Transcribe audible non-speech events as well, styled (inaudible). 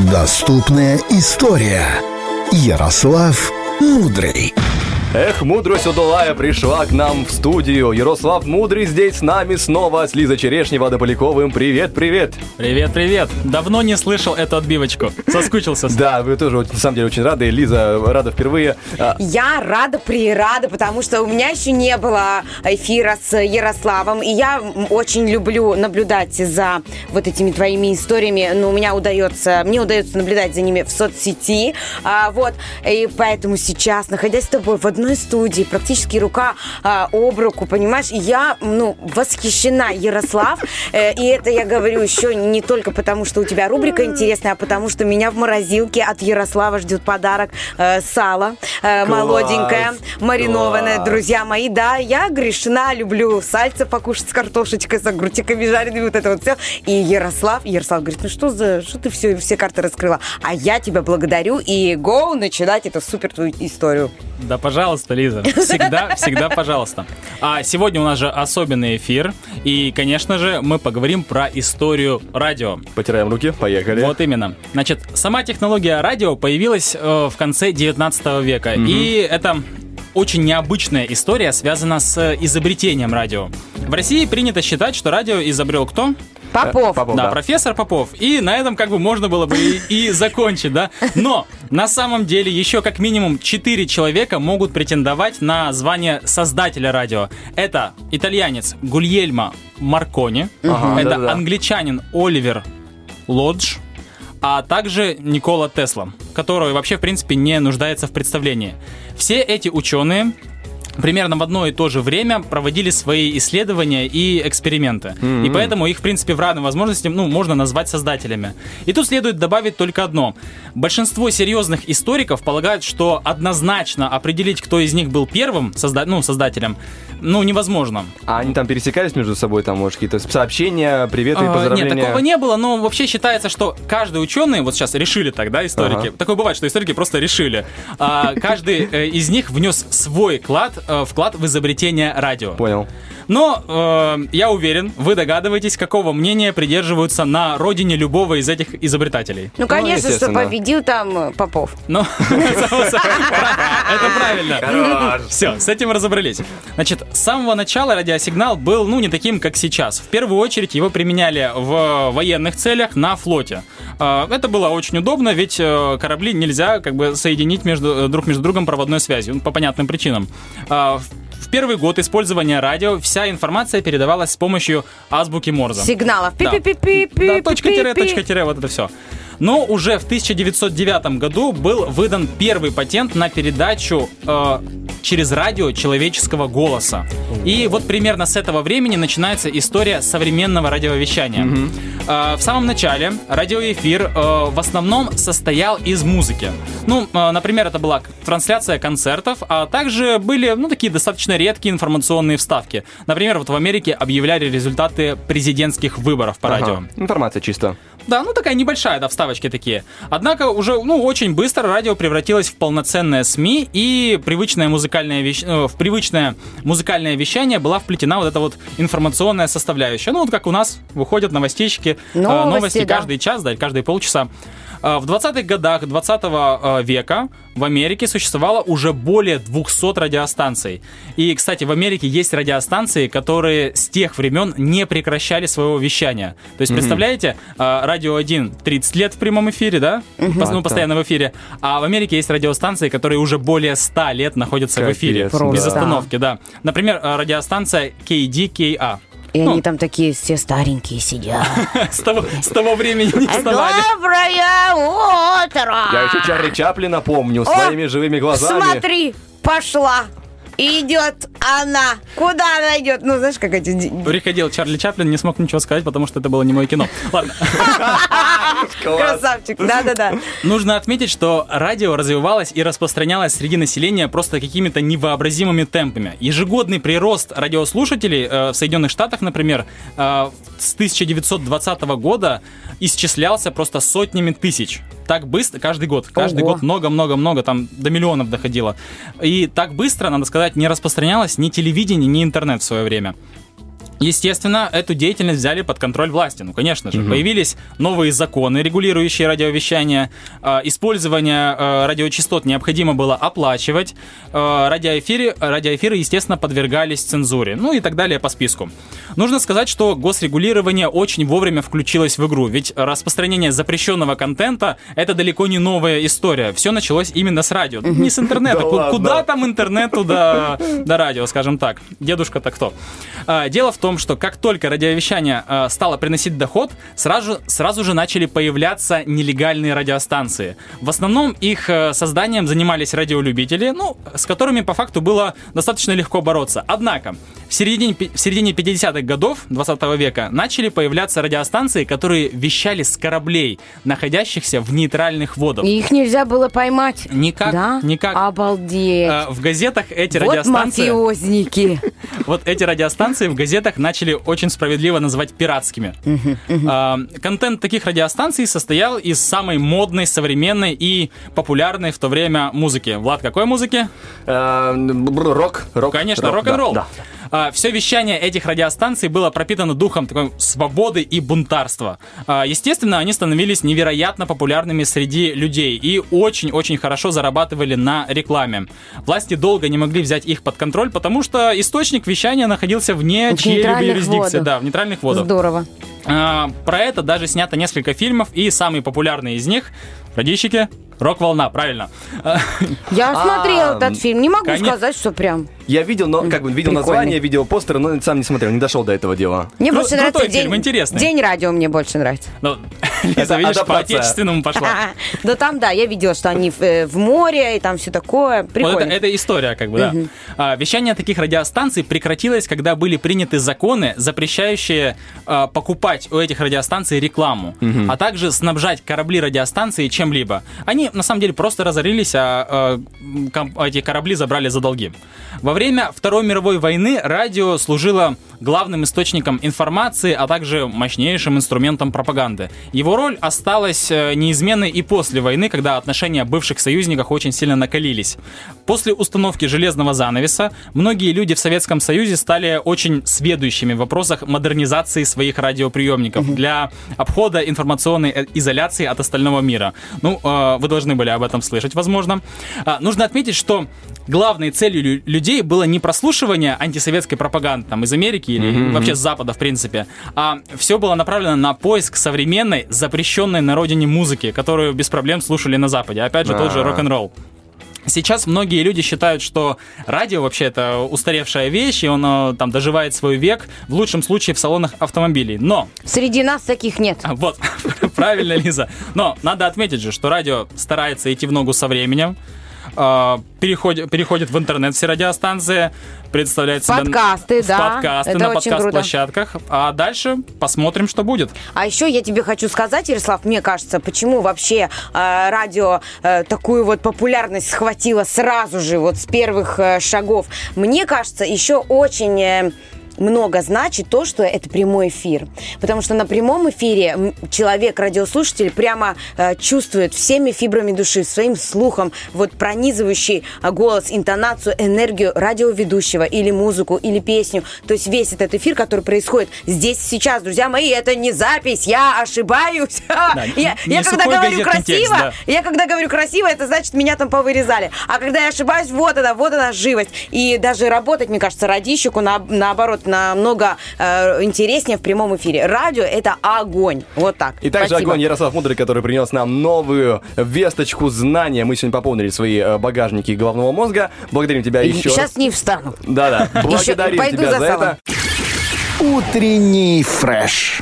Доступная история. Ярослав Мудрый. Эх, мудрость удалая пришла к нам в студию. Ярослав Мудрый здесь с нами снова с Лизой Черешней, Владом Поляковым. Привет, привет. Привет, привет. Давно не слышал эту отбивочку. Соскучился. (laughs) Да, вы тоже, на самом деле, очень рады. Лиза рада впервые. А, я рада, прирада, потому что у меня еще не было эфира с Ярославом, и я очень люблю наблюдать за вот этими твоими историями. Но у меня удается, мне удается наблюдать за ними в соцсети. А, вот, и поэтому сейчас, находясь с тобой в одной студии, практически рука а, об руку, понимаешь? Я, ну, восхищена, Ярослав. (laughs) Э, и это я говорю еще не только потому, что у тебя рубрика интересная, а потому что меня в морозилке от Ярослава ждет подарок э, сало э, молоденькое, маринованное. Класс. Друзья мои, да, я грешна, люблю сальце покушать с картошечкой, с огурчиками жареными, вот это вот все. И Ярослав, Ярослав говорит, ну что за, что ты все, все карты раскрыла? А я тебя благодарю и go начинать эту супер твою историю. Да, пожалуйста пожалуйста, Лиза. (laughs) Всегда, всегда пожалуйста. А сегодня у нас же особенный эфир. И, конечно же, мы поговорим про историю радио. Потираем руки, поехали. Вот именно. Значит, сама технология радио появилась э, в конце 19 века. Угу. И это очень необычная история связана с изобретением радио. В России принято считать, что радио изобрел кто? Попов. Попов да, да, профессор Попов. И на этом как бы можно было бы и, и закончить, да. Но на самом деле еще как минимум 4 человека могут претендовать на звание создателя радио. Это итальянец Гульельмо Маркони, ага, это да-да-да. англичанин Оливер Лодж, а также Никола Тесла, который вообще, в принципе, не нуждается в представлении. Все эти ученые примерно в одно и то же время проводили свои исследования и эксперименты. Mm-hmm. И поэтому их, в принципе, в равной возможности ну, можно назвать создателями. И тут следует добавить только одно. Большинство серьезных историков полагают, что однозначно определить, кто из них был первым созда- ну, создателем, ну, невозможно. А они там пересекались между собой, там, может, какие-то сообщения, приветы и поздравления? Нет, такого не было, но вообще считается, что каждый ученый, вот сейчас решили тогда историки, ага. такое бывает, что историки просто решили, а, каждый э, из них внес свой клад, э, вклад в изобретение радио. Понял. Но э, я уверен, вы догадываетесь, какого мнения придерживаются на родине любого из этих изобретателей. Ну, конечно, ну, что победил там э, Попов. Ну, (laughs) (laughs) это правильно. Все, с этим разобрались. Значит, с самого начала радиосигнал был, ну, не таким, как сейчас. В первую очередь его применяли в военных целях на флоте. Э, это было очень удобно, ведь э, корабли нельзя как бы соединить между, друг между другом проводной связью, ну, по понятным причинам. В первый год использования радио вся информация передавалась с помощью азбуки Морзе. Сигналов. Да. Да, точка-тире, точка-тире, вот это все. Но уже в 1909 году был выдан первый патент на передачу э, через радио человеческого голоса. И вот примерно с этого времени начинается история современного радиовещания. Mm-hmm. Э, в самом начале радиоэфир э, в основном состоял из музыки. Ну, э, например, это была трансляция концертов, а также были, ну, такие достаточно редкие информационные вставки. Например, вот в Америке объявляли результаты президентских выборов по ага. радио. Информация чисто. Да, ну такая небольшая, да, вставочки такие. Однако уже, ну, очень быстро радио превратилось в полноценное СМИ, и привычное музыкальное вещ... Э, в привычное музыкальное вещание была вплетена вот эта вот информационная составляющая. Ну, вот как у нас выходят новостички, э, новости, новости да. каждый час, да, каждые полчаса. А, в 20-х годах 20 а, века в Америке существовало уже более 200 радиостанций. И, кстати, в Америке есть радиостанции, которые с тех времен не прекращали своего вещания. То есть, mm-hmm. представляете, а, радио 1 30 лет в прямом эфире, да? Mm-hmm. Ну, постоянно в эфире. А в Америке есть радиостанции, которые уже более 100 лет находятся Капец, в эфире. Просто. Без остановки, да. Например, радиостанция KDKA. И ну. они там такие все старенькие сидят. (laughs) С того, с того времени не вставали. Доброе утро! Я еще Чарли Чаплина помню своими живыми глазами. Смотри, пошла идет она. Куда она идет? Ну, знаешь, как эти... Приходил Чарли Чаплин, не смог ничего сказать, потому что это было не мое кино. Ладно. (laughs) (laughs) Красавчик, да-да-да. Нужно отметить, что радио развивалось и распространялось среди населения просто какими-то невообразимыми темпами. Ежегодный прирост радиослушателей э, в Соединенных Штатах, например, э, с 1920 года исчислялся просто сотнями тысяч. Так быстро, каждый год, каждый Ого. год много-много-много, там до миллионов доходило. И так быстро, надо сказать, не распространялось ни телевидение, ни интернет в свое время. Естественно, эту деятельность взяли под контроль власти. Ну, конечно же, появились новые законы, регулирующие радиовещание. Э, Использование э, радиочастот необходимо было оплачивать. Э, Радиоэфиры, радиоэфиры, естественно, подвергались цензуре. Ну и так далее по списку. Нужно сказать, что госрегулирование очень вовремя включилось в игру. Ведь распространение запрещенного контента — это далеко не новая история. Все началось именно с радио. Не с интернета. Куда там интернету до, радио, скажем так. Дедушка-то кто? А, Дело в том, что как только радиовещание а, стало приносить доход, сразу, сразу же начали появляться нелегальные радиостанции. В основном их э, созданием занимались радиолюбители, ну, с которыми по факту было достаточно легко бороться. Однако, в середине, в середине 50-х годов 20 века начали появляться радиостанции, которые вещали с кораблей, находящихся в нейтральных водах. И их нельзя было поймать. Никак, Да? никак. Обалдеть. Э, В газетах эти вот радиостанции... мафиозники. (laughs) Вот эти радиостанции в газетах начали очень справедливо называть пиратскими. А, Контент таких радиостанций состоял из самой модной, современной и популярной в то время музыки. Влад, какой музыки? Э, Рок, рок. Конечно, рок-н-ролл. Да. Все вещание этих радиостанций было пропитано духом такой свободы и бунтарства. А, Естественно, они становились невероятно популярными среди людей и очень-очень хорошо зарабатывали на рекламе. Власти долго не могли взять их под контроль, потому что источник вещания находился вне чьей-либо юрисдикции. водах. Да, в нейтральных водах. Здорово. А, Про это даже снято несколько фильмов, и самый популярный из них «Радищики», «Рок-волна», правильно. А, Я А, смотрел этот фильм. Не могу сказать, что прям. Я видел, но как бы видел Прикольный. название, видел постер, но сам не смотрел, не дошел до этого дела. Мне Кру- больше крутой нравится фильм, день, интересный. день радио мне больше нравится. Ну, (laughs) Лиза, видишь, по отечественному пошла. (laughs) Да там, да, я видела, что они в, э, в море, и там все такое. Прикольно. это, это история, как бы, да. А, вещание таких радиостанций прекратилось, когда были приняты законы, запрещающие а, покупать у этих радиостанций рекламу, а также снабжать корабли радиостанции чем-либо. Они, на самом деле, просто разорились, а, а, эти корабли забрали за долги. Во время Второй мировой войны радио служило главным источником информации, а также мощнейшим инструментом пропаганды. Его роль осталась э, неизменной и после войны, когда отношения бывших союзников очень сильно накалились. После установки железного занавеса многие люди в Советском Союзе стали очень сведущими в вопросах модернизации своих радиоприемников для обхода информационной э, изоляции от остального мира. Ну, э, вы должны были об этом слышать, возможно. А, Нужно отметить, что главной целью лю- людей было не прослушивание антисоветской пропаганды там, из Америки или вообще с Запада, в принципе, а все было направлено на поиск современной, запрещенной на родине музыки, которую без проблем слушали на Западе. Опять же, тот же рок-н-ролл. Сейчас многие люди считают, что радио вообще это устаревшая вещь, и оно там доживает свой век, в лучшем случае в салонах автомобилей. Но Среди нас таких нет. а, Вот, (laughs) правильно, Лиза. Но надо отметить же, что радио старается идти в ногу со временем. А, Переходит, переходит в интернет все радиостанции, представляет себя Подкасты, в да, подкасты это на подкаст-площадках. А дальше посмотрим, что будет. А еще я тебе хочу сказать, Ярослав, мне кажется, почему вообще э, радио э, такую вот популярность схватило сразу же, вот с первых э, шагов. Мне кажется, еще очень... э, много значит то, что это прямой эфир. Потому что на прямом эфире человек, радиослушатель, прямо э, чувствует всеми фибрами души, своим слухом, вот пронизывающий э, голос, интонацию, энергию радиоведущего или музыку, или песню. То есть весь этот эфир, который происходит здесь сейчас, друзья мои, это не запись, я ошибаюсь. Я (laughs) не я когда говорю газетный текст, красиво, да. я когда говорю красиво, это значит, меня там повырезали. А когда я ошибаюсь, вот она, вот она живость. И даже работать, мне кажется, радищику на, наоборот намного э, интереснее в прямом эфире. Радио это огонь. Вот так. И также Спасибо. огонь Ярослав Мудрый, который принес нам новую весточку знания. Мы сегодня пополнили свои э, багажники головного мозга. Благодарим тебя И еще Сейчас не встану. Да-да, (laughs) благодарим тебя за за это. Утренний фреш.